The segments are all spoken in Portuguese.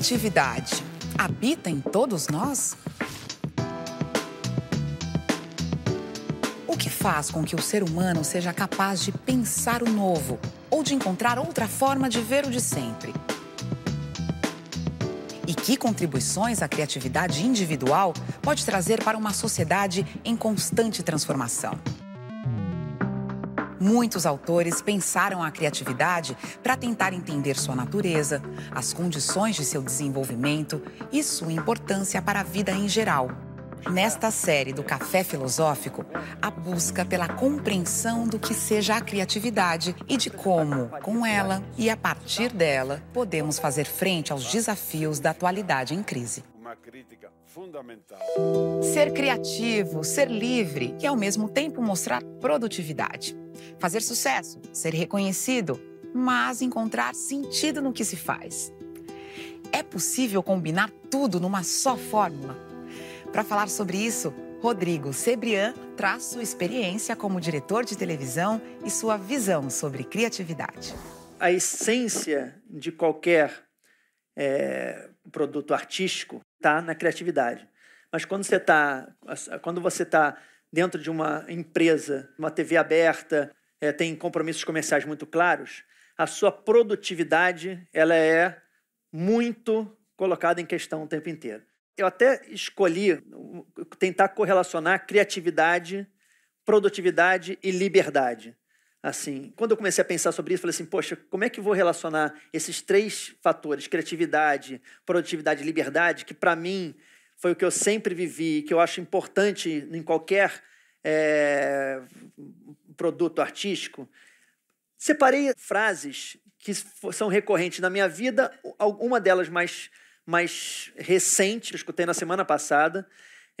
Criatividade habita em todos nós? O que faz com que o ser humano seja capaz de pensar o novo ou de encontrar outra forma de ver o de sempre? E que contribuições a criatividade individual pode trazer para uma sociedade em constante transformação? Muitos autores pensaram a criatividade para tentar entender sua natureza, as condições de seu desenvolvimento e sua importância para a vida em geral. Nesta série do Café Filosófico, a busca pela compreensão do que seja a criatividade e de como, com ela e a partir dela, podemos fazer frente aos desafios da atualidade em crise. Crítica fundamental. Ser criativo, ser livre e ao mesmo tempo mostrar produtividade. Fazer sucesso, ser reconhecido, mas encontrar sentido no que se faz. É possível combinar tudo numa só fórmula? Para falar sobre isso, Rodrigo Sebrian traz sua experiência como diretor de televisão e sua visão sobre criatividade. A essência de qualquer é, produto artístico está na criatividade. Mas quando você está quando você está dentro de uma empresa, uma TV aberta, é, tem compromissos comerciais muito claros, a sua produtividade ela é muito colocada em questão o tempo inteiro eu até escolhi tentar correlacionar criatividade, produtividade e liberdade. Assim, quando eu comecei a pensar sobre isso, falei assim, poxa, como é que vou relacionar esses três fatores, criatividade, produtividade e liberdade, que para mim foi o que eu sempre vivi, que eu acho importante em qualquer é, produto artístico. Separei frases que são recorrentes na minha vida, uma delas mais mais recente, eu escutei na semana passada,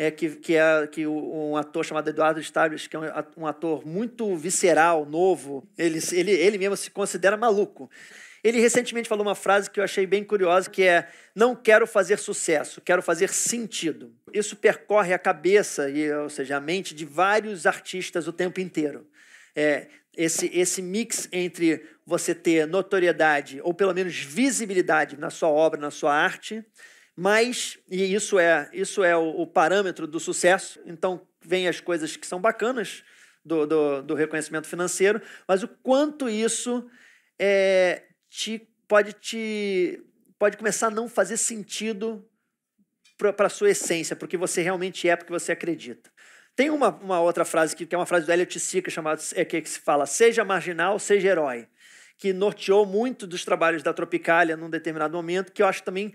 é que, que é que um ator chamado Eduardo Stables, que é um ator muito visceral, novo, ele, ele, ele mesmo se considera maluco. Ele recentemente falou uma frase que eu achei bem curiosa, que é: "Não quero fazer sucesso, quero fazer sentido". Isso percorre a cabeça, e, ou seja, a mente de vários artistas o tempo inteiro. É, esse, esse mix entre você ter notoriedade ou pelo menos visibilidade na sua obra, na sua arte, mas, e isso é, isso é o, o parâmetro do sucesso, então vem as coisas que são bacanas do, do, do reconhecimento financeiro, mas o quanto isso é, te, pode, te, pode começar a não fazer sentido para a sua essência, porque você realmente é, porque você acredita. Tem uma, uma outra frase que, que é uma frase do Elliot Sica chamada é que, que se fala seja marginal, seja herói, que norteou muito dos trabalhos da Tropicália num determinado momento, que eu acho também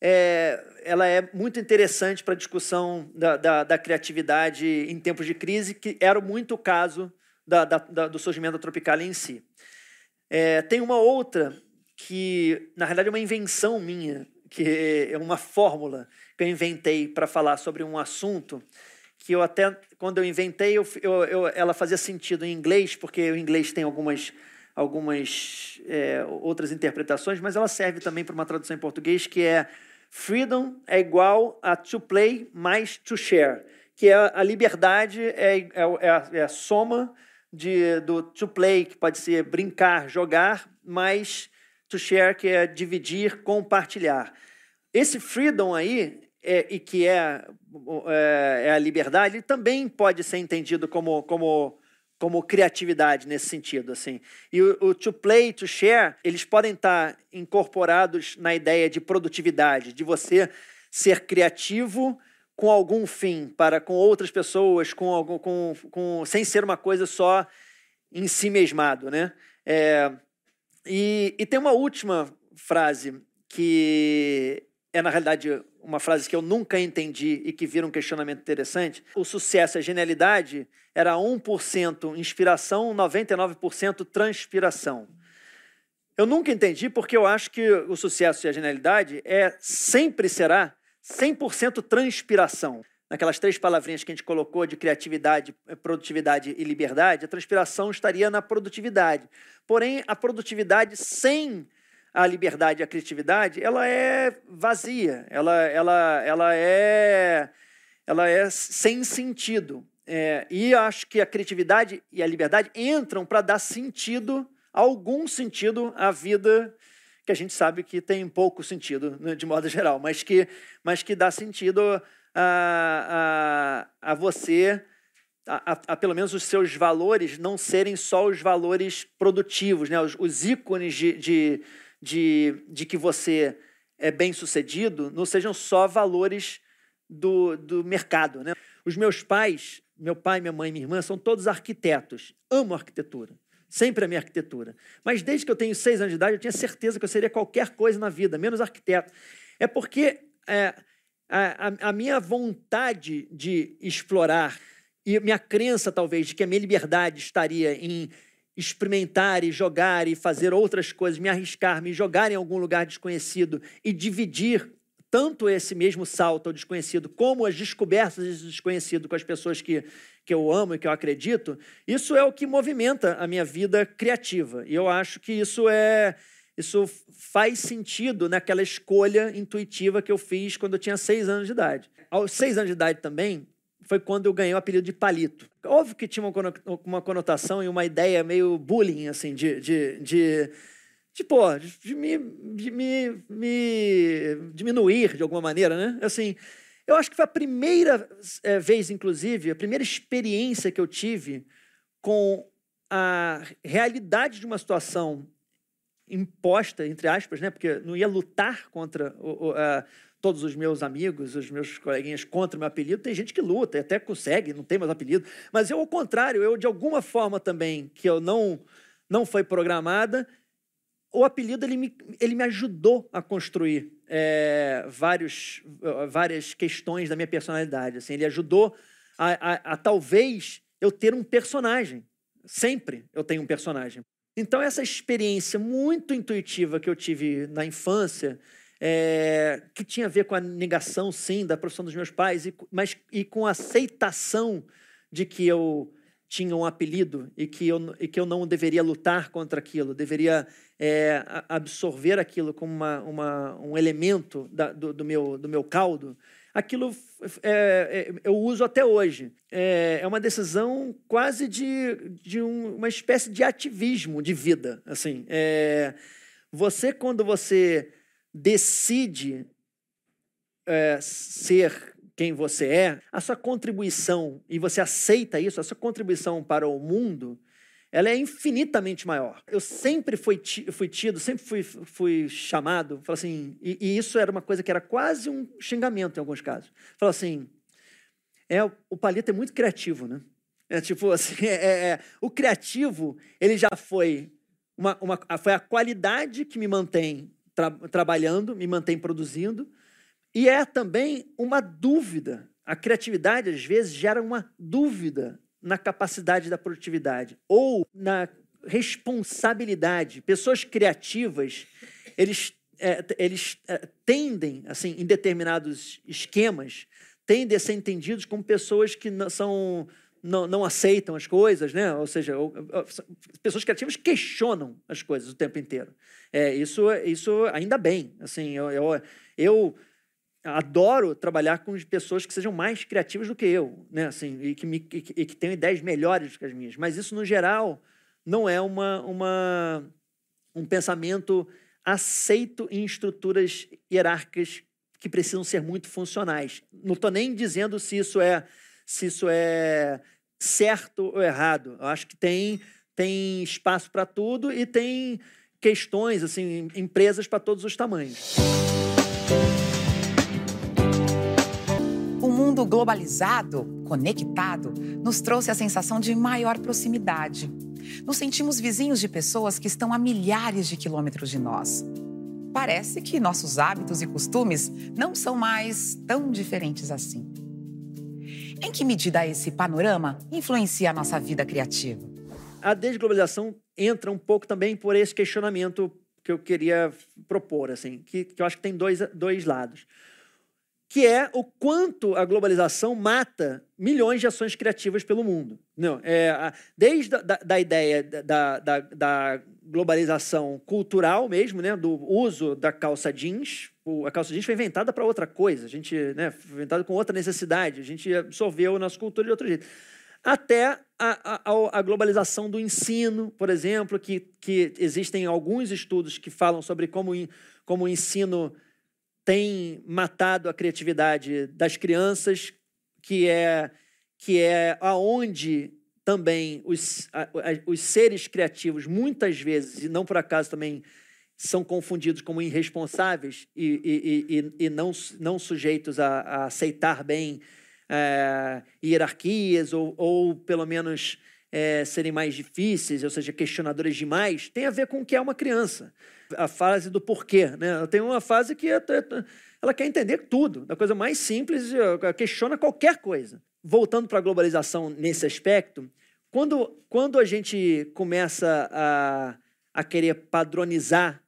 é, ela é muito interessante para a discussão da, da, da, criatividade em tempos de crise, que era muito o caso da, do surgimento da em si. É, tem uma outra que, na realidade, é uma invenção minha, que é uma fórmula que eu inventei para falar sobre um assunto que eu até, quando eu inventei, eu, eu, eu, ela fazia sentido em inglês, porque o inglês tem algumas, algumas é, outras interpretações, mas ela serve também para uma tradução em português, que é freedom é igual a to play mais to share, que é a liberdade é, é, é, a, é a soma de, do to play, que pode ser brincar, jogar, mais to share, que é dividir, compartilhar. Esse freedom aí é, e que é, é, é, a liberdade, também pode ser entendido como, como, como criatividade nesse sentido. assim. E o, o to play, to share, eles podem estar incorporados na ideia de produtividade, de você ser criativo com algum fim, para com outras pessoas, com, algum, com, com, sem ser uma coisa só em si mesmado. Né? É, e, e tem uma última frase que é, na realidade, uma frase que eu nunca entendi e que vira um questionamento interessante. O sucesso a genialidade era 1% inspiração, 99% transpiração. Eu nunca entendi porque eu acho que o sucesso e a genialidade é sempre será 100% transpiração. Naquelas três palavrinhas que a gente colocou de criatividade, produtividade e liberdade, a transpiração estaria na produtividade. Porém, a produtividade sem a liberdade e a criatividade, ela é vazia, ela, ela, ela, é, ela é sem sentido. É, e acho que a criatividade e a liberdade entram para dar sentido, algum sentido, à vida que a gente sabe que tem pouco sentido, né, de modo geral, mas que, mas que dá sentido a, a, a você, a, a, a, pelo menos os seus valores não serem só os valores produtivos, né? os, os ícones de, de, de, de que você é bem sucedido não sejam só valores do, do mercado. Né? Os meus pais, meu pai, minha mãe e minha irmã, são todos arquitetos, amo arquitetura. Sempre a minha arquitetura. Mas desde que eu tenho seis anos de idade, eu tinha certeza que eu seria qualquer coisa na vida, menos arquiteto. É porque é, a, a minha vontade de explorar e minha crença, talvez, de que a minha liberdade estaria em experimentar e jogar e fazer outras coisas, me arriscar, me jogar em algum lugar desconhecido e dividir tanto esse mesmo salto ao desconhecido como as descobertas desse desconhecido com as pessoas que, que eu amo e que eu acredito, isso é o que movimenta a minha vida criativa. E eu acho que isso é isso faz sentido naquela escolha intuitiva que eu fiz quando eu tinha seis anos de idade. Aos seis anos de idade também foi quando eu ganhei o apelido de palito. Óbvio que tinha uma conotação e uma ideia meio bullying, assim, de, de, de de, pô, de, me, de me, me diminuir de alguma maneira, né? Assim, eu acho que foi a primeira é, vez, inclusive, a primeira experiência que eu tive com a realidade de uma situação imposta, entre aspas, né? Porque não ia lutar contra o, o, a, todos os meus amigos, os meus coleguinhas contra o meu apelido. Tem gente que luta até consegue, não tem mais apelido. Mas eu, ao contrário, eu, de alguma forma também, que eu não, não foi programada, o apelido ele me, ele me ajudou a construir é, vários, várias questões da minha personalidade. Assim, ele ajudou a, a, a, talvez eu ter um personagem. Sempre eu tenho um personagem. Então, essa experiência muito intuitiva que eu tive na infância, é, que tinha a ver com a negação, sim, da profissão dos meus pais, e, mas e com a aceitação de que eu tinha um apelido e que eu, e que eu não deveria lutar contra aquilo, deveria é, absorver aquilo como uma, uma, um elemento da, do, do, meu, do meu caldo, aquilo é, é, eu uso até hoje. É, é uma decisão quase de, de um, uma espécie de ativismo de vida. Assim, é, você, quando você decide é, ser quem você é, a sua contribuição, e você aceita isso, a sua contribuição para o mundo, ela é infinitamente maior. Eu sempre fui, fui tido, sempre fui, fui chamado, falo assim, e, e, isso era uma coisa que era quase um xingamento em alguns casos. Falo assim, é, o Palito é muito criativo, né? É tipo assim, é, é, é, o criativo, ele já foi uma, uma, foi a qualidade que me mantém tra, trabalhando, me mantém produzindo, e é também uma dúvida. A criatividade, às vezes, gera uma dúvida na capacidade da produtividade ou na responsabilidade. Pessoas criativas, eles, é, eles é, tendem, assim, em determinados esquemas, tendem a ser entendidos como pessoas que são não, não aceitam as coisas, né? Ou seja, pessoas criativas questionam as coisas o tempo inteiro. É, isso, isso ainda bem. Assim, eu, eu, eu adoro trabalhar com pessoas que sejam mais criativas do que eu, né? Assim, e que, me, e que, e que tenham ideias melhores do que as minhas. Mas isso, no geral, não é uma, uma, um pensamento aceito em estruturas hierárquicas que precisam ser muito funcionais. Não estou nem dizendo se isso é se isso é certo ou errado. Eu acho que tem tem espaço para tudo e tem questões assim, empresas para todos os tamanhos. mundo globalizado, conectado, nos trouxe a sensação de maior proximidade. Nos sentimos vizinhos de pessoas que estão a milhares de quilômetros de nós. Parece que nossos hábitos e costumes não são mais tão diferentes assim. Em que medida esse panorama influencia a nossa vida criativa? A desglobalização entra um pouco também por esse questionamento que eu queria propor, assim, que, que eu acho que tem dois, dois lados que é o quanto a globalização mata milhões de ações criativas pelo mundo. Não, é, desde a, da, da ideia da, da, da, globalização cultural mesmo, né, do uso da calça jeans. O, a calça jeans foi inventada para outra coisa, a gente, né, foi inventada com outra necessidade, a gente absorveu a nossa cultura de outro jeito. Até a, a, a, globalização do ensino, por exemplo, que, que existem alguns estudos que falam sobre como, como o ensino tem matado a criatividade das crianças, que é, que é aonde também os, a, os seres criativos, muitas vezes, e não por acaso também são confundidos como irresponsáveis e, e, e, e não, não sujeitos a, a aceitar bem é, hierarquias ou, ou pelo menos é, serem mais difíceis, ou seja, questionadores demais, tem a ver com o que é uma criança. A fase do porquê. Né? Tem uma fase que é, ela quer entender tudo, da coisa mais simples, questiona qualquer coisa. Voltando para a globalização nesse aspecto, quando, quando a gente começa a, a querer padronizar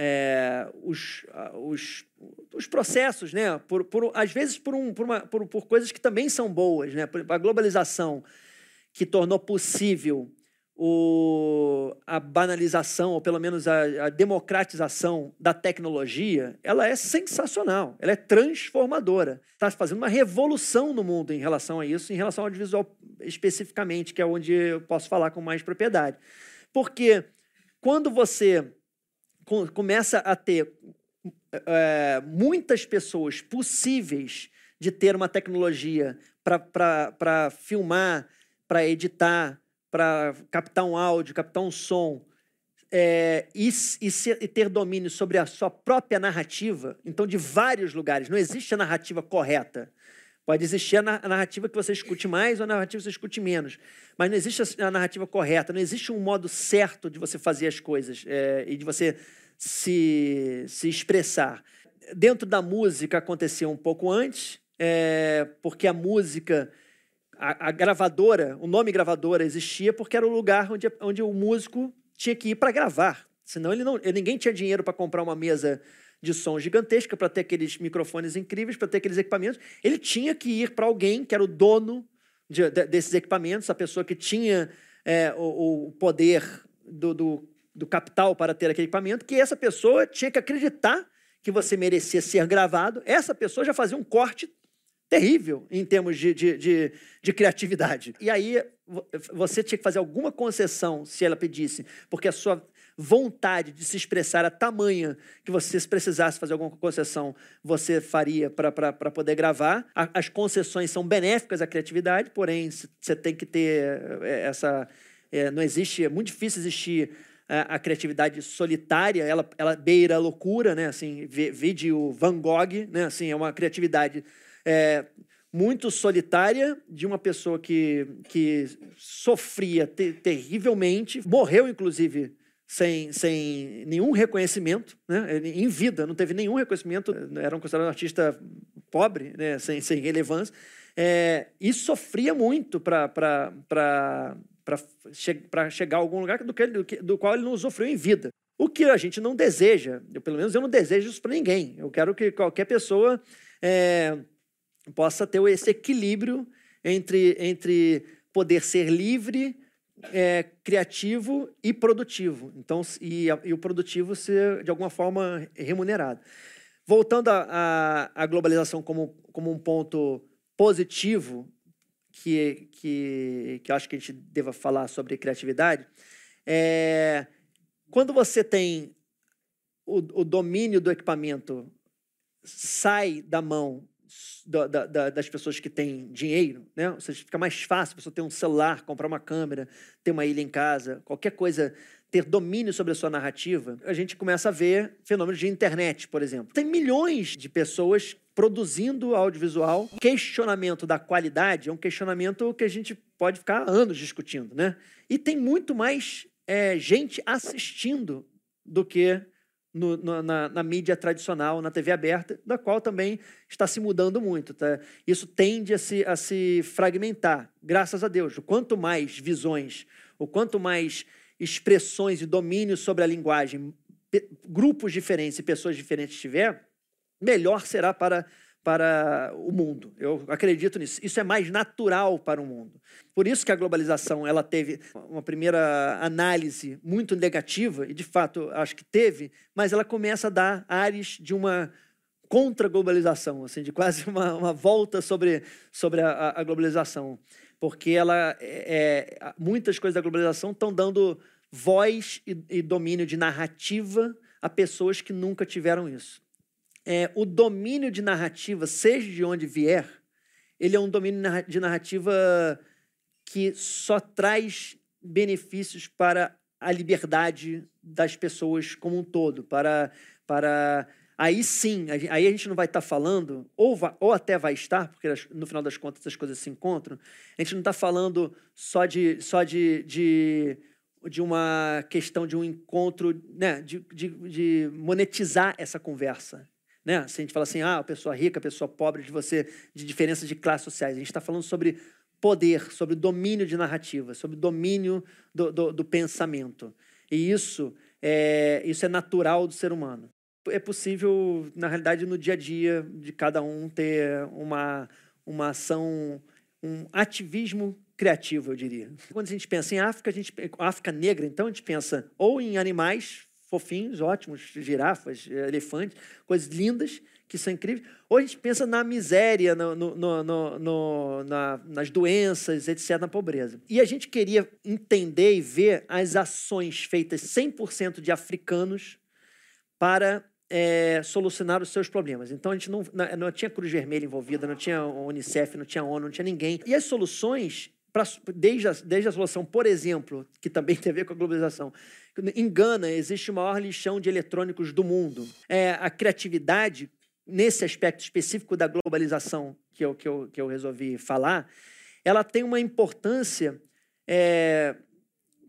é, os, os, os processos, né? Por, por, às vezes por, um, por, uma, por, por coisas que também são boas. Né? A globalização que tornou possível o, a banalização, ou pelo menos a, a, democratização da tecnologia, ela é sensacional, ela é transformadora. Está fazendo uma revolução no mundo em relação a isso, em relação ao audiovisual especificamente, que é onde eu posso falar com mais propriedade. Porque quando você começa a ter é, muitas pessoas possíveis de ter uma tecnologia para filmar, para editar, para captar um áudio, captar um som, é, e, e, ser, e, ter domínio sobre a sua própria narrativa, então, de vários lugares, não existe a narrativa correta. Pode existir a narrativa que você escute mais ou a narrativa que você escute menos. Mas não existe a narrativa correta, não existe um modo certo de você fazer as coisas é, e de você se, se expressar. Dentro da música acontecia um pouco antes, é, porque a música, a, a, gravadora, o nome gravadora existia porque era o lugar onde, onde o músico tinha que ir para gravar. Senão ele não, ninguém tinha dinheiro para comprar uma mesa de som gigantesca, para ter aqueles microfones incríveis, para ter aqueles equipamentos. Ele tinha que ir para alguém que era o dono de, de, desses equipamentos, a pessoa que tinha é, o, o, poder do, do, do, capital para ter aquele equipamento, que essa pessoa tinha que acreditar que você merecia ser gravado. Essa pessoa já fazia um corte terrível em termos de, de, de, de, criatividade. E aí você tinha que fazer alguma concessão se ela pedisse, porque a sua vontade de se expressar a tamanha que você, se precisasse fazer alguma concessão, você faria para poder gravar. as concessões são benéficas à criatividade, porém você tem que ter é, essa. É, não existe, é muito difícil existir a, a criatividade solitária, ela, ela beira a loucura, né? Assim, vide o Van Gogh, né? Assim, é uma criatividade é, muito solitária de uma pessoa que, que sofria te, terrivelmente, morreu, inclusive, sem, sem nenhum reconhecimento, né? em vida, não teve nenhum reconhecimento, era um considerado um artista pobre, né? sem, sem relevância, é, e sofria muito para che chegar a algum lugar do, que, do, do qual ele não usufruiu em vida. O que a gente não deseja, eu, pelo menos eu não desejo isso para ninguém. Eu quero que qualquer pessoa é, possa ter esse equilíbrio entre, entre poder ser livre, é, criativo e produtivo. Então, e, e, o produtivo ser, de alguma forma, remunerado. Voltando à globalização como, como um ponto positivo, que, que, que eu acho que a gente deva falar sobre criatividade, é, quando você tem o, o domínio do equipamento sai da mão da, da, das pessoas que têm dinheiro, né? Ou seja, fica mais fácil a pessoa ter um celular, comprar uma câmera, ter uma ilha em casa, qualquer coisa, ter domínio sobre a sua narrativa, a gente começa a ver fenômenos de internet, por exemplo. Tem milhões de pessoas produzindo audiovisual. Questionamento da qualidade é um questionamento que a gente pode ficar anos discutindo, né? E tem muito mais é, gente assistindo do que no, no, na, na, mídia tradicional, na TV aberta, da qual também está se mudando muito. Tá? Isso tende a se, a se fragmentar, graças a Deus. O quanto mais visões, o quanto mais expressões e domínio sobre a linguagem, grupos diferentes e pessoas diferentes tiver, melhor será para para o mundo. Eu acredito nisso. Isso é mais natural para o mundo. Por isso que a globalização ela teve uma primeira análise muito negativa e de fato acho que teve, mas ela começa a dar ares de uma contra-globalização, assim, de quase uma, uma volta sobre, sobre a, a globalização. Porque ela é, é, muitas coisas da globalização estão dando voz e, e, domínio de narrativa a pessoas que nunca tiveram isso. É, o domínio de narrativa, seja de onde vier, ele é um domínio de narrativa que só traz benefícios para a liberdade das pessoas como um todo, para, para aí sim, aí a gente não vai estar falando, ou, vai, ou até vai estar, porque no final das contas as coisas se encontram, a gente não está falando só de, só de, de, de uma questão de um encontro, né, de, de, de monetizar essa conversa. Né? Se a gente fala assim, ah, pessoa rica, pessoa pobre, de você, de diferenças de classes sociais. A gente está falando sobre poder, sobre domínio de narrativa, sobre domínio do, do, do pensamento. E isso é, isso é natural do ser humano. É possível, na realidade, no dia a dia de cada um ter uma, uma ação, um ativismo criativo, eu diria. Quando a gente pensa em África, a gente, África negra, então a gente pensa ou em animais fofinhos, ótimos, girafas, elefantes, coisas lindas que são incríveis. Ou a gente pensa na miséria, no, no, no na, nas doenças, etc., na pobreza. E a gente queria entender e ver as ações feitas 100% de africanos para é, solucionar os seus problemas. Então a gente não, não, não tinha Cruz Vermelha envolvida, não tinha Unicef, não tinha ONU, não tinha ninguém. E as soluções Pra, desde, a, desde a solução, por exemplo, que também tem a ver com a globalização, em Gana existe o maior lixão de eletrônicos do mundo. É, a criatividade, nesse aspecto específico da globalização que eu, que eu, que eu resolvi falar, ela tem uma importância é,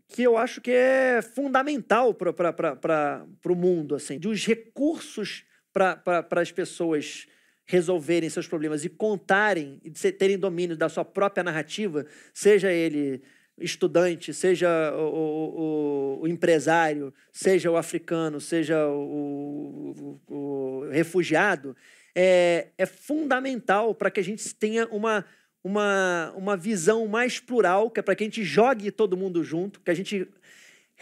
que eu acho que é fundamental para o mundo, assim, de os recursos para as pessoas resolverem seus problemas e contarem e terem domínio da sua própria narrativa, seja ele estudante, seja o, o, o empresário, seja o africano, seja o, o refugiado, é, é fundamental para que a gente tenha uma, uma, uma visão mais plural, que é para que a gente jogue todo mundo junto, que a gente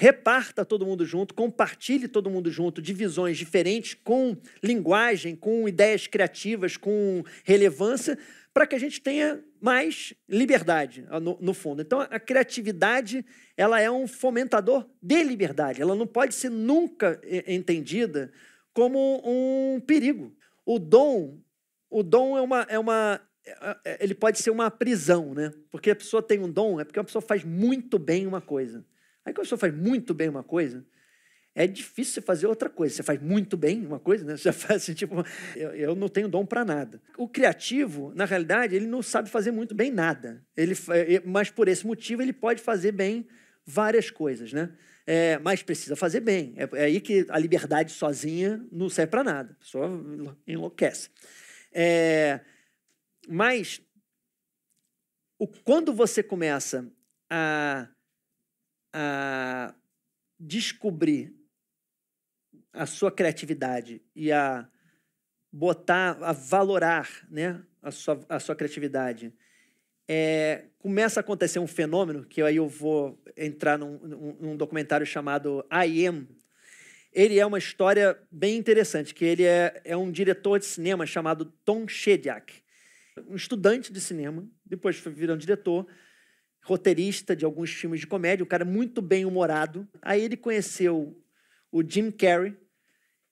reparta todo mundo junto, compartilhe todo mundo junto de visões diferentes, com linguagem, com ideias criativas, com relevância, para que a gente tenha mais liberdade, no, no, fundo. Então, a criatividade ela é um fomentador de liberdade. Ela não pode ser nunca entendida como um perigo. O dom, o dom é uma, é uma é, é, ele pode ser uma prisão, né? Porque a pessoa tem um dom, é porque a pessoa faz muito bem uma coisa. Aí quando pessoa faz muito bem uma coisa, é difícil você fazer outra coisa. Você faz muito bem uma coisa, né? Você faz assim, tipo, eu, eu não tenho dom para nada. O criativo, na realidade, ele não sabe fazer muito bem nada. Ele, mas por esse motivo ele pode fazer bem várias coisas, né? É, mas precisa fazer bem. É, é, aí que a liberdade sozinha não serve para nada. A pessoa enlouquece. É, mas o, quando você começa a a descobrir a sua criatividade e a botar, a valorar né, a, sua, a sua criatividade, é, começa a acontecer um fenômeno, que aí eu vou entrar num, num, num, documentário chamado I Am. Ele é uma história bem interessante, que ele é, é um diretor de cinema chamado Tom Shedyak, um estudante de cinema, depois virando um diretor, roteirista de alguns filmes de comédia, um cara muito bem humorado. Aí ele conheceu o Jim Carrey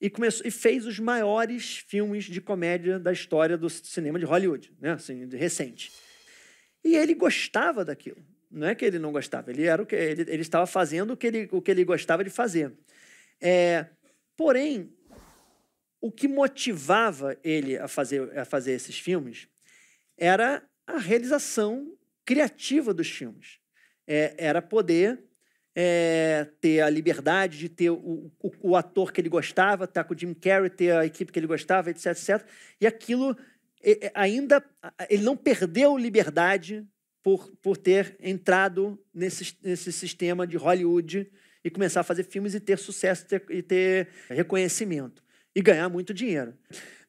e começou e fez os maiores filmes de comédia da história do cinema de Hollywood, né? Assim, recente. E ele gostava daquilo. Não é que ele não gostava, ele era o que ele, ele estava fazendo o que ele, o que ele gostava de fazer. É, porém, o que motivava ele a fazer, a fazer esses filmes era a realização criativa dos filmes. É, era poder é, ter a liberdade de ter o, o, o, ator que ele gostava, estar tá com o Jim Carrey, ter a equipe que ele gostava, etc, etc. E aquilo ainda ele não perdeu liberdade por, por ter entrado nesse, nesse sistema de Hollywood e começar a fazer filmes e ter sucesso ter, e ter reconhecimento e ganhar muito dinheiro.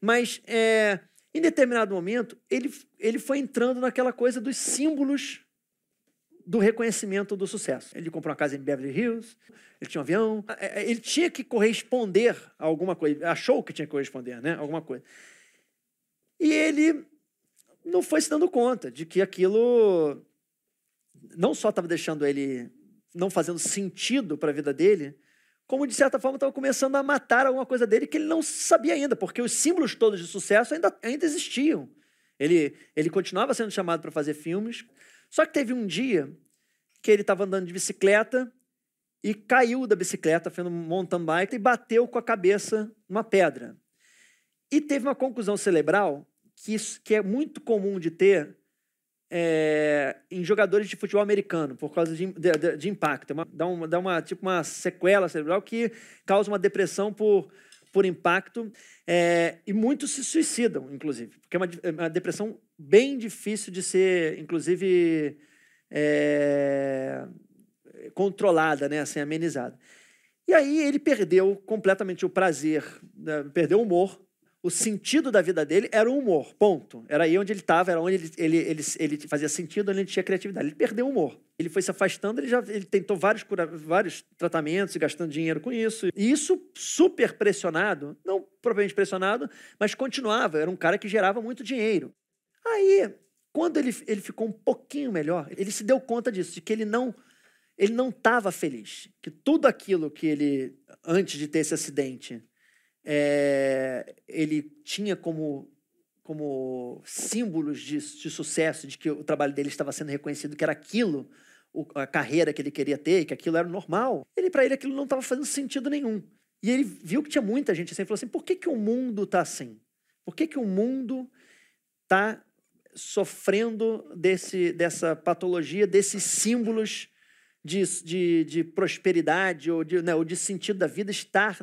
Mas é, em determinado momento, ele, ele foi entrando naquela coisa dos símbolos do reconhecimento do sucesso. Ele comprou uma casa em Beverly Hills, ele tinha um avião, é, é, ele tinha que corresponder a alguma coisa, achou que tinha que corresponder, né? Alguma coisa. E ele não foi se dando conta de que aquilo não só estava deixando ele não fazendo sentido para a vida dele, como de certa forma estava começando a matar alguma coisa dele que ele não sabia ainda, porque os símbolos todos de sucesso ainda, ainda existiam. Ele, ele continuava sendo chamado para fazer filmes, só que teve um dia que ele estava andando de bicicleta e caiu da bicicleta, fazendo mountain bike, e bateu com a cabeça numa pedra. E teve uma conclusão cerebral que, isso, que é muito comum de ter é, em jogadores de futebol americano, por causa de, de, de impacto. É uma, dá, uma, dá uma, tipo uma sequela cerebral que causa uma depressão por, por impacto. É, e muitos se suicidam, inclusive, porque é uma, é uma depressão bem difícil de ser, inclusive, é, controlada, né, assim, amenizada. E aí ele perdeu completamente o prazer, né, perdeu o humor o sentido da vida dele era o humor, ponto. Era aí onde ele estava, era onde ele, ele, ele, ele fazia sentido, onde ele tinha criatividade. Ele perdeu o humor. Ele foi se afastando, ele já ele tentou vários, vários tratamentos e gastando dinheiro com isso. E isso super pressionado, não propriamente pressionado, mas continuava. Era um cara que gerava muito dinheiro. Aí, quando ele, ele ficou um pouquinho melhor, ele se deu conta disso, de que ele não ele não estava feliz, que tudo aquilo que ele antes de ter esse acidente é, ele tinha como, como símbolos de, de, sucesso, de que o trabalho dele estava sendo reconhecido, que era aquilo, a carreira que ele queria ter, que aquilo era normal. Ele, para ele, aquilo não estava fazendo sentido nenhum. E ele viu que tinha muita gente assim, falou assim: por que, que o mundo está assim? Por que, que o mundo está sofrendo desse, dessa patologia, desses símbolos de, de, de prosperidade ou de, né, ou de sentido da vida estar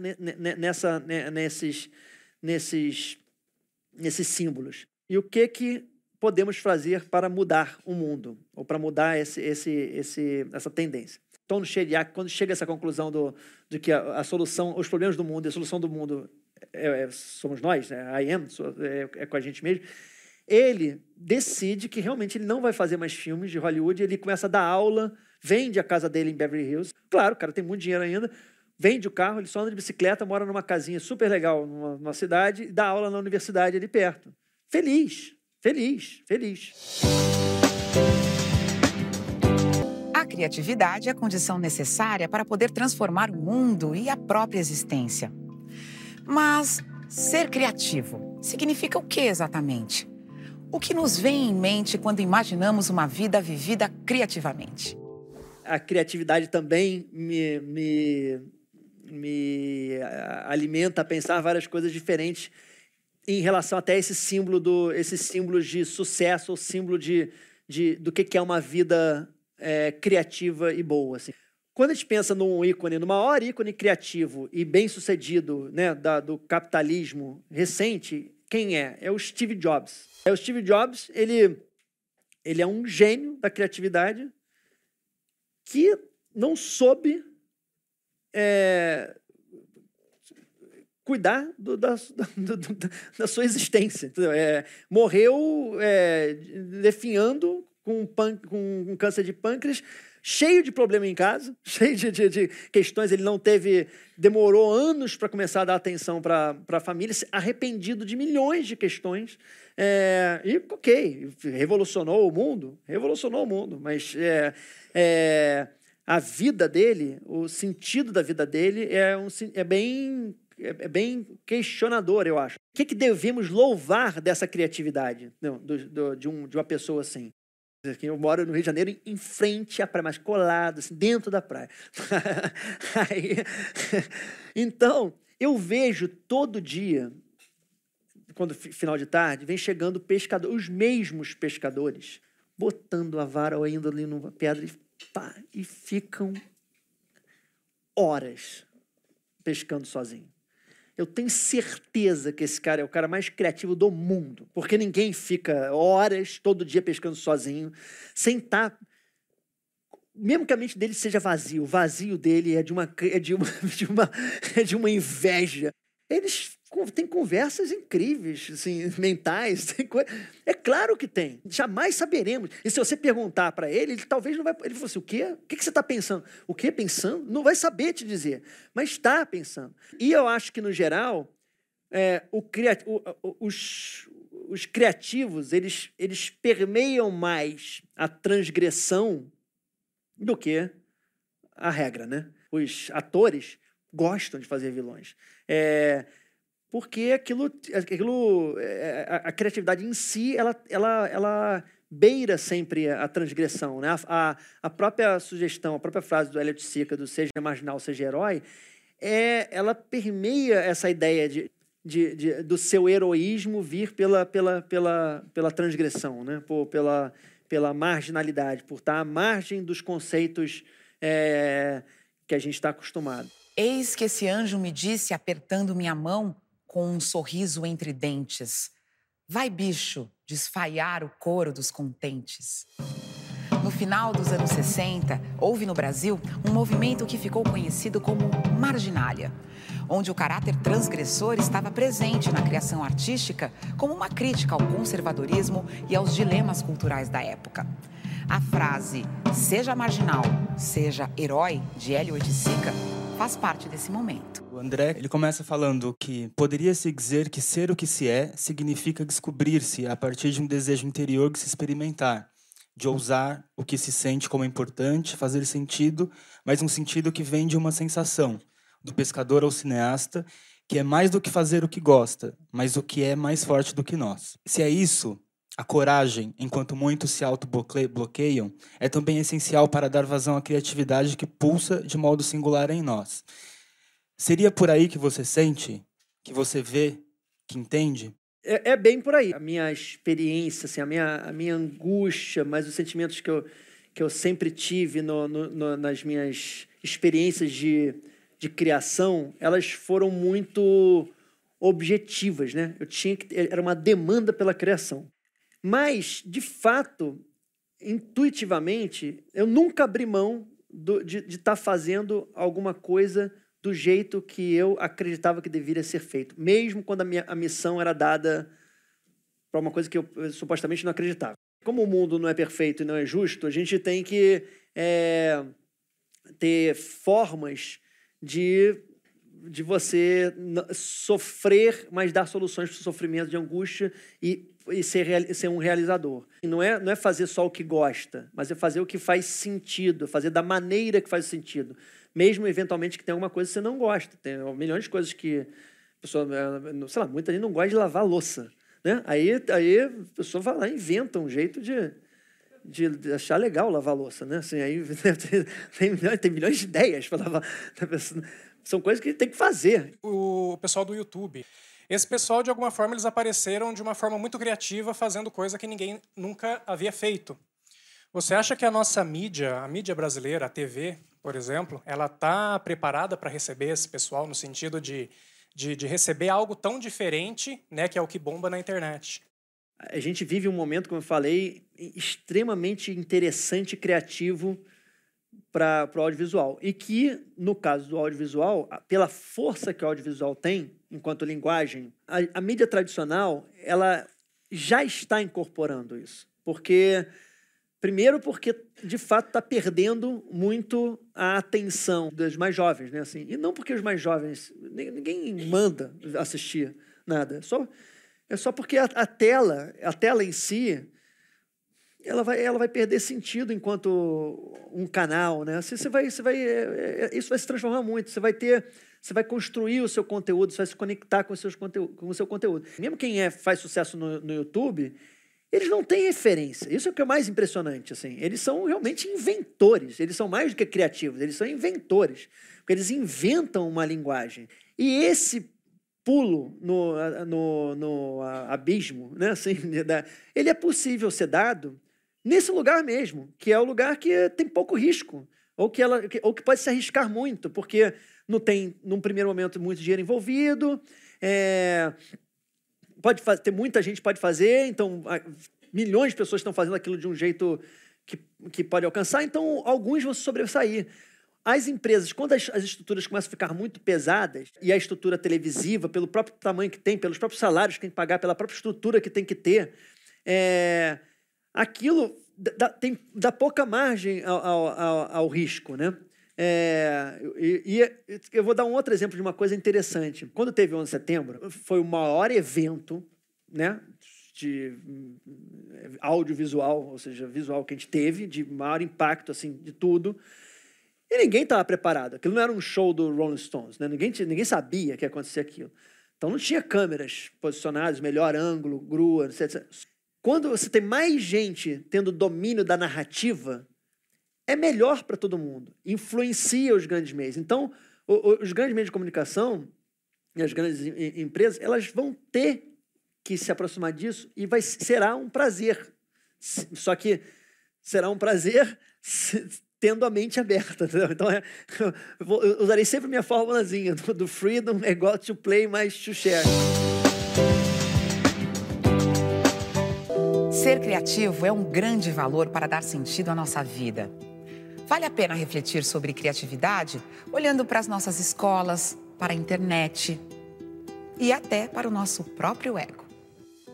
nessa, nesses, nesses, nesses símbolos. E o que, que podemos fazer para mudar o mundo, ou para mudar esse, esse, esse, essa tendência? Então, Sheriak, quando chega essa conclusão do, de que a, a solução, os problemas do mundo, a solução do mundo é, é, somos nós, né? I am, é, é com a gente mesmo, ele decide que realmente ele não vai fazer mais filmes de Hollywood, ele começa a dar aula vende a casa dele em Beverly Hills. Claro, o cara tem muito dinheiro ainda. Vende o carro, ele só anda de bicicleta, mora numa casinha super legal numa, numa cidade e dá aula na universidade ali perto. Feliz, feliz, feliz. A criatividade é a condição necessária para poder transformar o mundo e a própria existência. Mas ser criativo significa o que exatamente? O que nos vem em mente quando imaginamos uma vida vivida criativamente? A criatividade também me, me, me alimenta a pensar várias coisas diferentes em relação até esse símbolo do esse símbolo de sucesso ou símbolo de, de do que, que é uma vida é, criativa e boa assim. Quando a gente pensa num ícone, no maior ícone criativo e bem sucedido né, da, do capitalismo recente, quem é? É o Steve Jobs. É o Steve Jobs, ele, ele é um gênio da criatividade, que não soube é, cuidar do, da, da, sua existência. É, morreu é, definhando com, com, com, câncer de pâncreas, cheio de problema em casa, cheio de, de, de questões. Ele não teve, demorou anos para começar a dar atenção para a família, arrependido de milhões de questões. É, e, ok, revolucionou o mundo, revolucionou o mundo, mas é, é, a vida dele, o sentido da vida dele é, um, é, bem, é, bem questionador, eu acho. O que, que devemos louvar dessa criatividade não, do, do, de, um, de uma pessoa assim? Eu moro no Rio de Janeiro, em frente à praia, mas colado, assim, dentro da praia. Aí, então, eu vejo todo dia quando final de tarde, vem chegando pescador, os mesmos pescadores, botando a vara ou indo ali numa pedra e, pá, e ficam horas pescando sozinho. Eu tenho certeza que esse cara é o cara mais criativo do mundo, porque ninguém fica horas todo dia pescando sozinho, sem estar tá mesmo que a mente dele seja vazio, o vazio dele é de uma, é de uma, de uma, é de uma inveja. Eles tem conversas incríveis, assim, mentais. É claro que tem. Jamais saberemos. E se você perguntar para ele, ele talvez não vai. Ele falou assim: o quê? O que você está pensando? O quê pensando? Não vai saber te dizer, mas está pensando. E eu acho que, no geral, é, o, o, os, os criativos eles, eles permeiam mais a transgressão do que a regra, né? Os atores gostam de fazer vilões. É, porque aquilo, aquilo é, a, a, criatividade em si, ela, ela, ela beira sempre a transgressão. Né? A, a, própria sugestão, a própria frase do Elliot Sica, do seja marginal, seja herói, é, ela permeia essa ideia de, de, de, do seu heroísmo vir pela, pela, pela, pela transgressão, né? Por, pela, pela marginalidade, por estar à margem dos conceitos é, que a gente está acostumado. Eis que esse anjo me disse, apertando minha mão com um sorriso entre dentes: Vai, bicho, desfaiar o coro dos contentes. No final dos anos 60, houve no Brasil um movimento que ficou conhecido como marginália, onde o caráter transgressor estava presente na criação artística como uma crítica ao conservadorismo e aos dilemas culturais da época. A frase seja marginal, seja herói, de Hélio Oiticica, faz parte desse momento. O André, ele começa falando que poderia-se dizer que ser o que se é significa descobrir-se a partir de um desejo interior de se experimentar, de ousar o que se sente como importante, fazer sentido, mas um sentido que vem de uma sensação, do pescador ao cineasta, que é mais do que fazer o que gosta, mas o que é mais forte do que nós. Se é isso, a coragem, enquanto muitos se auto-bloqueiam, é também essencial para dar vazão à criatividade que pulsa de modo singular em nós. Seria por aí que você sente, que você vê, que entende? É, é bem por aí. A minha experiência, assim, a, minha, a minha angústia, mas os sentimentos que eu, que eu sempre tive no, no, no, nas minhas experiências de, de criação, elas foram muito objetivas, né? Eu tinha que era uma demanda pela criação. Mas, de fato, intuitivamente, eu nunca abri mão do, de estar tá fazendo alguma coisa do jeito que eu acreditava que deveria ser feito, mesmo quando a, minha, a missão era dada para uma coisa que eu, eu supostamente não acreditava. Como o mundo não é perfeito e não é justo, a gente tem que é, ter formas de de você sofrer, mas dar soluções para o sofrimento de angústia e, e ser, ser um realizador. E não é, não é fazer só o que gosta, mas é fazer o que faz sentido, fazer da maneira que faz sentido. Mesmo, eventualmente, que tem alguma coisa que você não gosta. Tem milhões de coisas que a pessoa, eh, sei lá, muita gente não gosta de lavar louça. Né? Aí, aí a pessoa vai lá e inventa um jeito de, de achar legal lavar louça, né? Assim, aí tem, tem, tem milhões de ideias para lavar. São coisas que tem que fazer. O pessoal do YouTube. Esse pessoal, de alguma forma, eles apareceram de uma forma muito criativa, fazendo coisa que ninguém nunca havia feito. Você acha que a nossa mídia, a mídia brasileira, a TV, por exemplo, ela está preparada para receber esse pessoal no sentido de, de, de, receber algo tão diferente, né, que é o que bomba na internet? A gente vive um momento, como eu falei, extremamente interessante e criativo para o audiovisual. E que, no caso do audiovisual, pela força que o audiovisual tem, enquanto linguagem, a, a mídia tradicional ela já está incorporando isso. Porque, primeiro, porque de fato está perdendo muito a atenção dos mais jovens. Né? Assim, e não porque os mais jovens, ninguém manda assistir nada. É só, é só porque a, a tela, a tela em si, ela vai, ela vai perder sentido enquanto um canal, né? Você, você vai, você vai, é, é, isso vai se transformar muito. Você vai ter, você vai construir o seu conteúdo, você vai se conectar com, seus conteúdo, com o seu conteúdo. Mesmo quem é, faz sucesso no, no YouTube, eles não têm referência. Isso é o que é mais impressionante. Assim. Eles são realmente inventores. Eles são mais do que criativos. Eles são inventores. Porque eles inventam uma linguagem. E esse pulo no, no, no abismo, né? assim, ele é possível ser dado nesse lugar mesmo, que é o lugar que tem pouco risco, ou que, ela, ou que pode se arriscar muito, porque não tem, num primeiro momento, muito dinheiro envolvido, é, pode ter muita gente pode fazer, então milhões de pessoas estão fazendo aquilo de um jeito que, que pode alcançar, então alguns vão se sobressair. as empresas, quando as, as, estruturas começam a ficar muito pesadas, e a estrutura televisiva, pelo próprio tamanho que tem, pelos próprios salários que tem que pagar, pela própria estrutura que tem que ter, é, aquilo dá, tem, dá pouca margem ao, ao, ao risco, né? É, e, e, eu vou dar um outro exemplo de uma coisa interessante. Quando teve o 11 de setembro, foi o maior evento né, de hum, audiovisual, ou seja, visual que a gente teve, de maior impacto assim, de tudo. E ninguém estava preparado. Aquilo não era um show do Rolling Stones, né? ninguém, ninguém sabia que ia acontecer aquilo. Então não tinha câmeras posicionadas, melhor ângulo, grua, etc. Quando você tem mais gente tendo domínio da narrativa, é melhor para todo mundo, influencia os grandes meios. Então, os grandes meios de comunicação e as grandes empresas, elas vão ter que se aproximar disso e vai, será um prazer. Só que será um prazer tendo a mente aberta. Entendeu? Então, é, eu usarei sempre minha fórmulazinha do, do freedom é igual to play mais to share. Ser criativo é um grande valor para dar sentido à nossa vida. Vale a pena refletir sobre criatividade olhando para as nossas escolas, para a internet e até para o nosso próprio ego.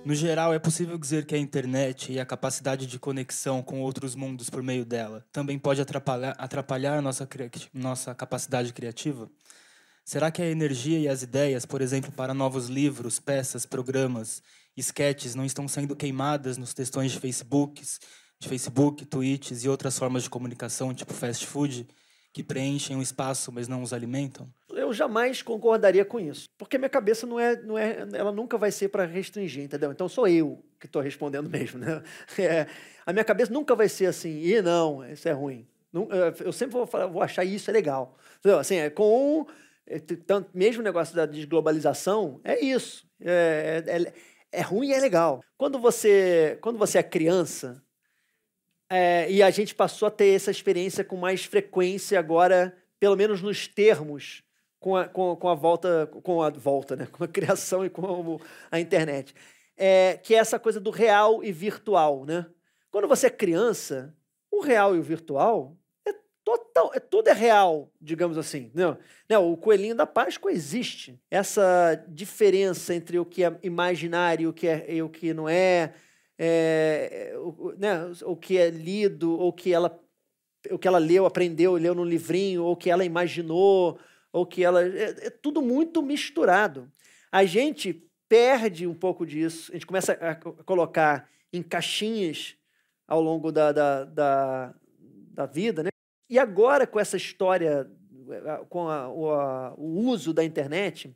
No geral, é possível dizer que a internet e a capacidade de conexão com outros mundos por meio dela também pode atrapalhar, atrapalhar a nossa, nossa capacidade criativa? Será que a energia e as ideias, por exemplo, para novos livros, peças, programas, sketches, não estão sendo queimadas nos textões de Facebooks de Facebook, tweets e outras formas de comunicação, tipo fast food, que preenchem o espaço, mas não os alimentam? Eu jamais concordaria com isso, porque minha cabeça não é, não é, ela nunca vai ser para restringir, entendeu? Então sou eu que estou respondendo mesmo, né? É, a minha cabeça nunca vai ser assim, e não, isso é ruim. Eu sempre vou, falar, vou achar isso é legal, entendeu? Assim, é com é, tanto mesmo o negócio da desglobalização é isso, é, é, é, ruim e é legal. Quando você, quando você é criança é, e a gente passou a ter essa experiência com mais frequência agora, pelo menos nos termos, com a, com, com a volta, com a volta, né? com a criação e com a internet. É, que é essa coisa do real e virtual. Né? Quando você é criança, o real e o virtual total, é, tudo é real, digamos assim. Não, não, o coelhinho da Páscoa existe. Essa diferença entre o que é imaginário e o que, é, e o que não é é, o, né, o que é lido, ou que ela, o que ela leu, aprendeu, leu no livrinho, ou que ela imaginou, ou que ela. É, é tudo muito misturado. A gente perde um pouco disso, a gente começa a colocar em caixinhas ao longo da, da, da, da vida, né? E agora, com essa história, com a, o, a, o uso da internet,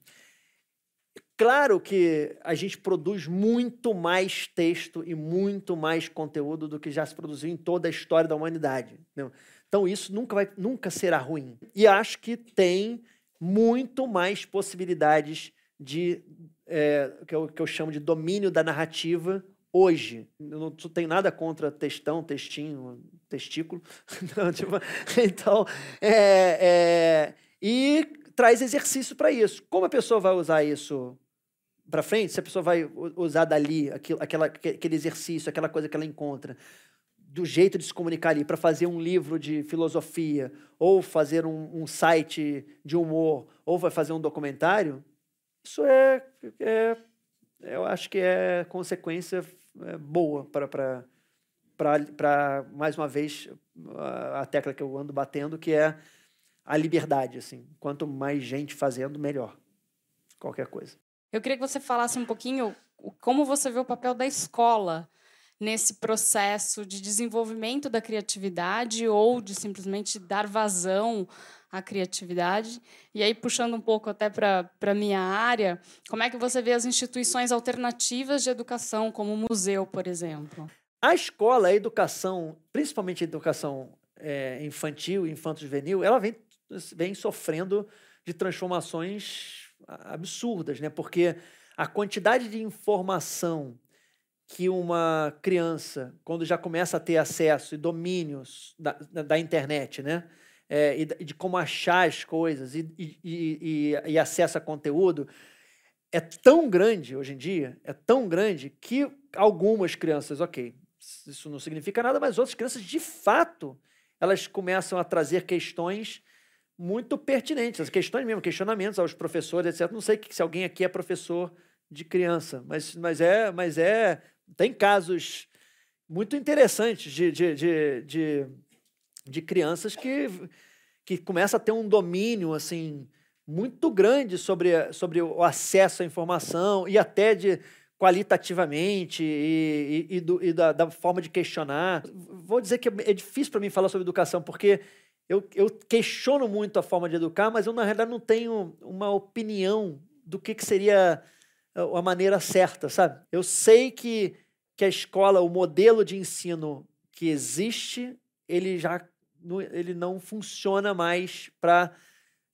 Claro que a gente produz muito mais texto e muito mais conteúdo do que já se produziu em toda a história da humanidade. Entendeu? Então isso nunca, vai, nunca será ruim. E acho que tem muito mais possibilidades de é, que, eu, que eu chamo de domínio da narrativa hoje. Eu não tenho nada contra textão, textinho, testículo. Não, tipo, então, é, é, e traz exercício para isso. Como a pessoa vai usar isso para frente, se a pessoa vai usar dali aquilo, aquela, aquele exercício, aquela coisa que ela encontra, do jeito de se comunicar ali, para fazer um livro de filosofia, ou fazer um, um, site de humor, ou vai fazer um documentário, isso é, é eu acho que é consequência é, boa para para mais uma vez a tecla que eu ando batendo que é a liberdade assim. Quanto mais gente fazendo melhor. Qualquer coisa. Eu queria que você falasse um pouquinho como você vê o papel da escola nesse processo de desenvolvimento da criatividade ou de simplesmente dar vazão à criatividade. E aí, puxando um pouco até para a minha área, como é que você vê as instituições alternativas de educação, como o museu, por exemplo? A escola, a educação, principalmente a educação é, infantil, infanto-juvenil, ela vem, vem sofrendo de transformações absurdas, né? Porque a quantidade de informação que uma criança, quando já começa a ter acesso e domínios da, da internet, né? É, e de como achar as coisas e, e, e, e, acesso a conteúdo, é tão grande hoje em dia, é tão grande que algumas crianças, ok, isso não significa nada, mas outras crianças, de fato, elas começam a trazer questões muito pertinentes, as questões mesmo, questionamentos aos professores, etc. Não sei se alguém aqui é professor de criança, mas, mas é, mas é, tem casos muito interessantes de, de, de, de, de crianças que, que começam a ter um domínio assim muito grande sobre, sobre o acesso à informação e até de qualitativamente e, e, e, do, e da, da, forma de questionar. Vou dizer que é difícil para mim falar sobre educação, porque eu, eu questiono muito a forma de educar, mas eu, na realidade, não tenho uma opinião do que, que seria a maneira certa, sabe? Eu sei que, que a escola, o modelo de ensino que existe, ele já ele não funciona mais para,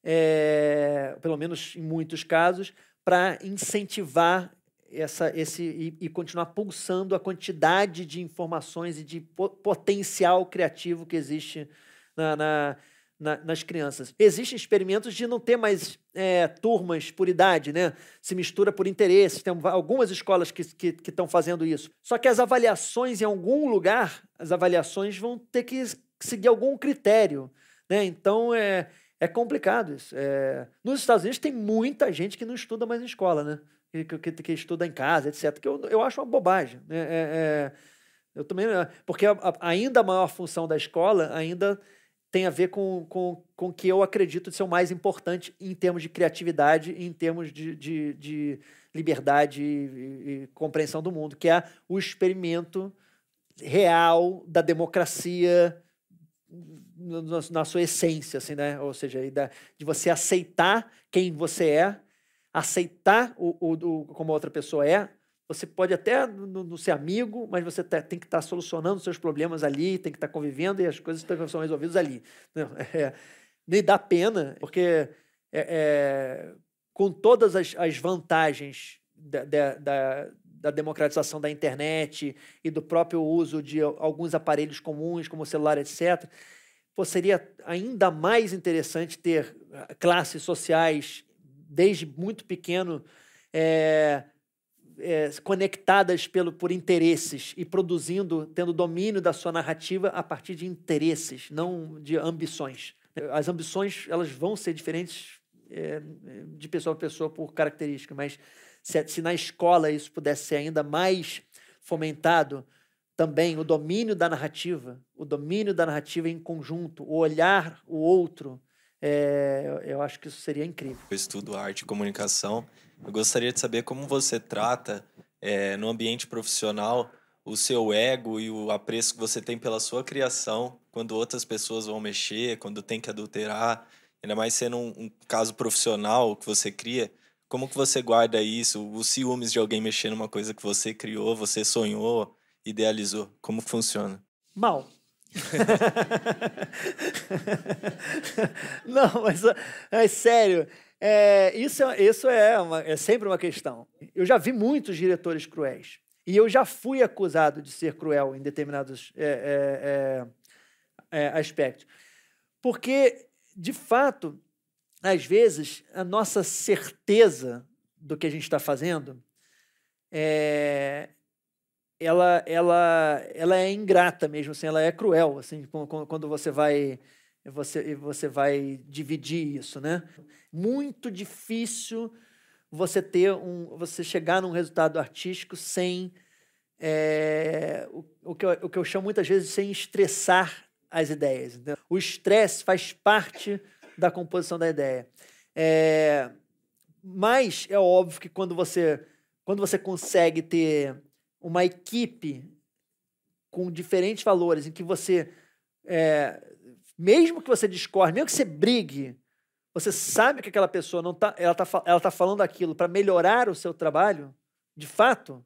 é, pelo menos em muitos casos, para incentivar essa, esse e, e, continuar pulsando a quantidade de informações e de potencial criativo que existe na, na, na, nas crianças. Existem experimentos de não ter mais é, turmas por idade, né? Se mistura por interesse. Tem algumas escolas que estão fazendo isso. Só que as avaliações em algum lugar, as avaliações vão ter que seguir algum critério. Né? Então é, é complicado isso. É... Nos Estados Unidos tem muita gente que não estuda mais em escola, né? Que, que, que estuda em casa, etc. Que eu, eu acho uma bobagem. Né? É, é... eu também, porque a, a, ainda a maior função da escola ainda tem a ver com, com, com o que eu acredito ser o mais importante em termos de criatividade em termos de, de, de liberdade e, e, compreensão do mundo, que é o experimento real da democracia na, na sua essência, assim, né? Ou seja, de você aceitar quem você é, aceitar o, o, o como a outra pessoa é, você pode até não ser amigo, mas você tem que estar tá solucionando seus problemas ali, tem que estar tá convivendo e as coisas são resolvidas ali. Não, é, nem dá pena, porque é, é, com todas as, as vantagens da, da, da, democratização da internet e do próprio uso de alguns aparelhos comuns, como o celular, etc., pô, seria ainda mais interessante ter ah, classes sociais, desde muito pequeno, é, é, conectadas pelo, por interesses e produzindo, tendo domínio da sua narrativa a partir de interesses, não de ambições. As ambições elas vão ser diferentes é, de pessoa para pessoa por característica, mas se, se na escola isso pudesse ser ainda mais fomentado, também o domínio da narrativa, o domínio da narrativa em conjunto, o olhar o outro, é, eu acho que isso seria incrível. Eu estudo arte e comunicação eu gostaria de saber como você trata, é, no ambiente profissional, o seu ego e o apreço que você tem pela sua criação quando outras pessoas vão mexer, quando tem que adulterar, ainda mais sendo um, um caso profissional que você cria. Como que você guarda isso? Os ciúmes de alguém mexer numa coisa que você criou, você sonhou, idealizou. Como funciona? Mal. Não, mas é sério. É, isso é, isso é, uma, é sempre uma questão. Eu já vi muitos diretores cruéis. E eu já fui acusado de ser cruel em determinados é, é, é, é aspectos. Porque, de fato, às vezes, a nossa certeza do que a gente está fazendo é, ela, ela, ela é ingrata mesmo, assim, ela é cruel, assim, quando você vai você, você vai dividir isso, né? Muito difícil você ter um, você chegar num resultado artístico sem é, o, o, que eu, o que eu chamo muitas vezes sem estressar as ideias. O estresse faz parte da composição da ideia. É, mas é óbvio que quando você, quando você consegue ter uma equipe com diferentes valores, em que você é, mesmo que você discorde, mesmo que você brigue, você sabe que aquela pessoa não tá, ela tá, ela tá falando aquilo para melhorar o seu trabalho, de fato,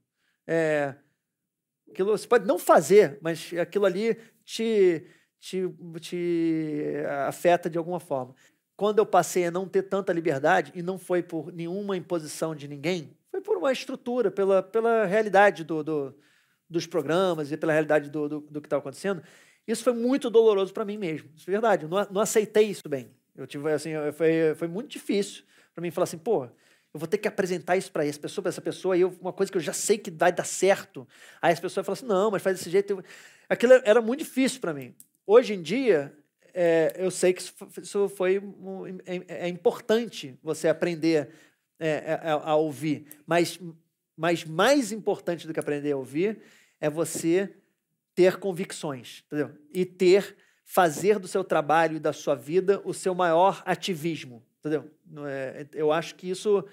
é, aquilo você pode não fazer, mas aquilo ali te, te, te afeta de alguma forma. Quando eu passei a não ter tanta liberdade, e não foi por nenhuma imposição de ninguém, foi por uma estrutura, pela, pela realidade do, do dos programas e pela realidade do, do, do que estava acontecendo, isso foi muito doloroso para mim mesmo. Isso é verdade. Eu não, não aceitei isso bem. Eu tive assim, foi, foi muito difícil para mim falar assim, pô, eu vou ter que apresentar isso para essa pessoa, para essa pessoa, e eu, uma coisa que eu já sei que vai dar certo. Aí as pessoas falam assim, não, mas faz desse jeito. Aquilo era muito difícil para mim. Hoje em dia, é, eu sei que isso, foi é, é, importante você aprender é, é, a, a ouvir, mas, mas mais importante do que aprender a ouvir é você ter convicções, entendeu? E ter fazer do seu trabalho e da sua vida o seu maior ativismo, entendeu? É, eu acho que isso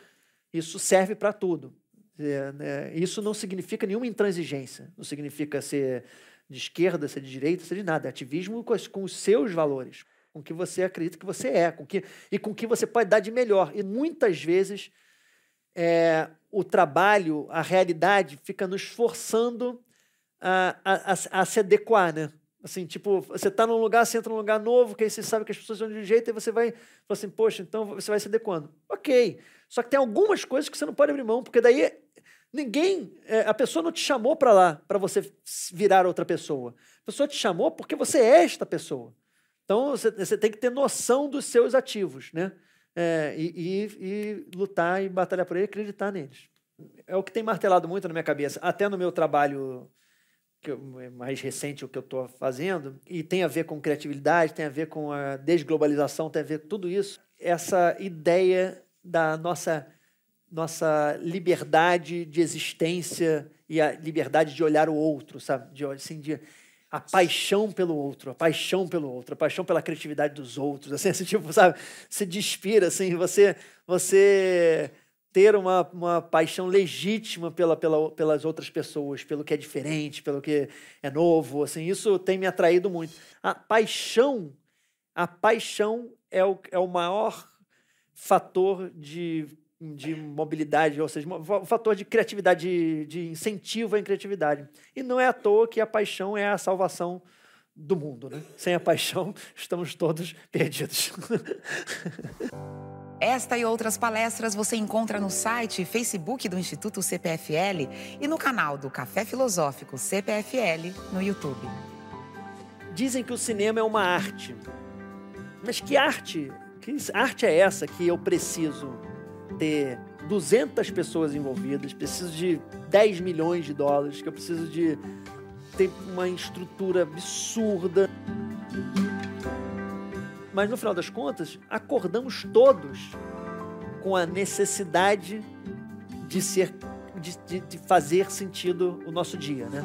isso serve para tudo. É, né? Isso não significa nenhuma intransigência, não significa ser de esquerda, ser de direita, ser de nada. É ativismo com, com os seus valores, com o que você acredita que você é, com que, e com o que você pode dar de melhor. E muitas vezes é, o trabalho, a realidade, fica nos forçando a, a, a, se adequar, né? Assim, tipo, você está num lugar, você entra num lugar novo, que aí você sabe que as pessoas são de um jeito, e você vai, fala assim, poxa, então você vai se adequando. Ok. Só que tem algumas coisas que você não pode abrir mão, porque daí ninguém, é, a pessoa não te chamou para lá para você virar outra pessoa. A pessoa te chamou porque você é esta pessoa. Então você, você tem que ter noção dos seus ativos, né? É, e, e, e lutar e batalhar por ele, acreditar neles. É o que tem martelado muito na minha cabeça, até no meu trabalho que é mais recente o que eu estou fazendo, e tem a ver com criatividade, tem a ver com a desglobalização, tem a ver com tudo isso. Essa ideia da nossa, nossa liberdade de existência e a liberdade de olhar o outro, sabe? De, assim, de, a paixão pelo outro, a paixão pelo outro, a paixão pela criatividade dos outros, assim, assim tipo, sabe? Se despira, assim, você, você ter uma, uma paixão legítima pela, pela, pelas outras pessoas, pelo que é diferente, pelo que é novo, assim, isso tem me atraído muito. A paixão, a paixão é o, é o maior fator de, de mobilidade, ou seja, o fator de criatividade, de, de incentivo à criatividade. E não é à toa que a paixão é a salvação do mundo, né? Sem a paixão, estamos todos perdidos. Esta e outras palestras você encontra no site e Facebook do Instituto CPFL e no canal do Café Filosófico CPFL no YouTube. Dizem que o cinema é uma arte. Mas que arte? Que arte é essa que eu preciso ter 200 pessoas envolvidas, preciso de 10 milhões de dólares, que eu preciso de ter uma estrutura absurda mas no final das contas, acordamos todos com a necessidade de ser de, de, de fazer sentido o nosso dia, né?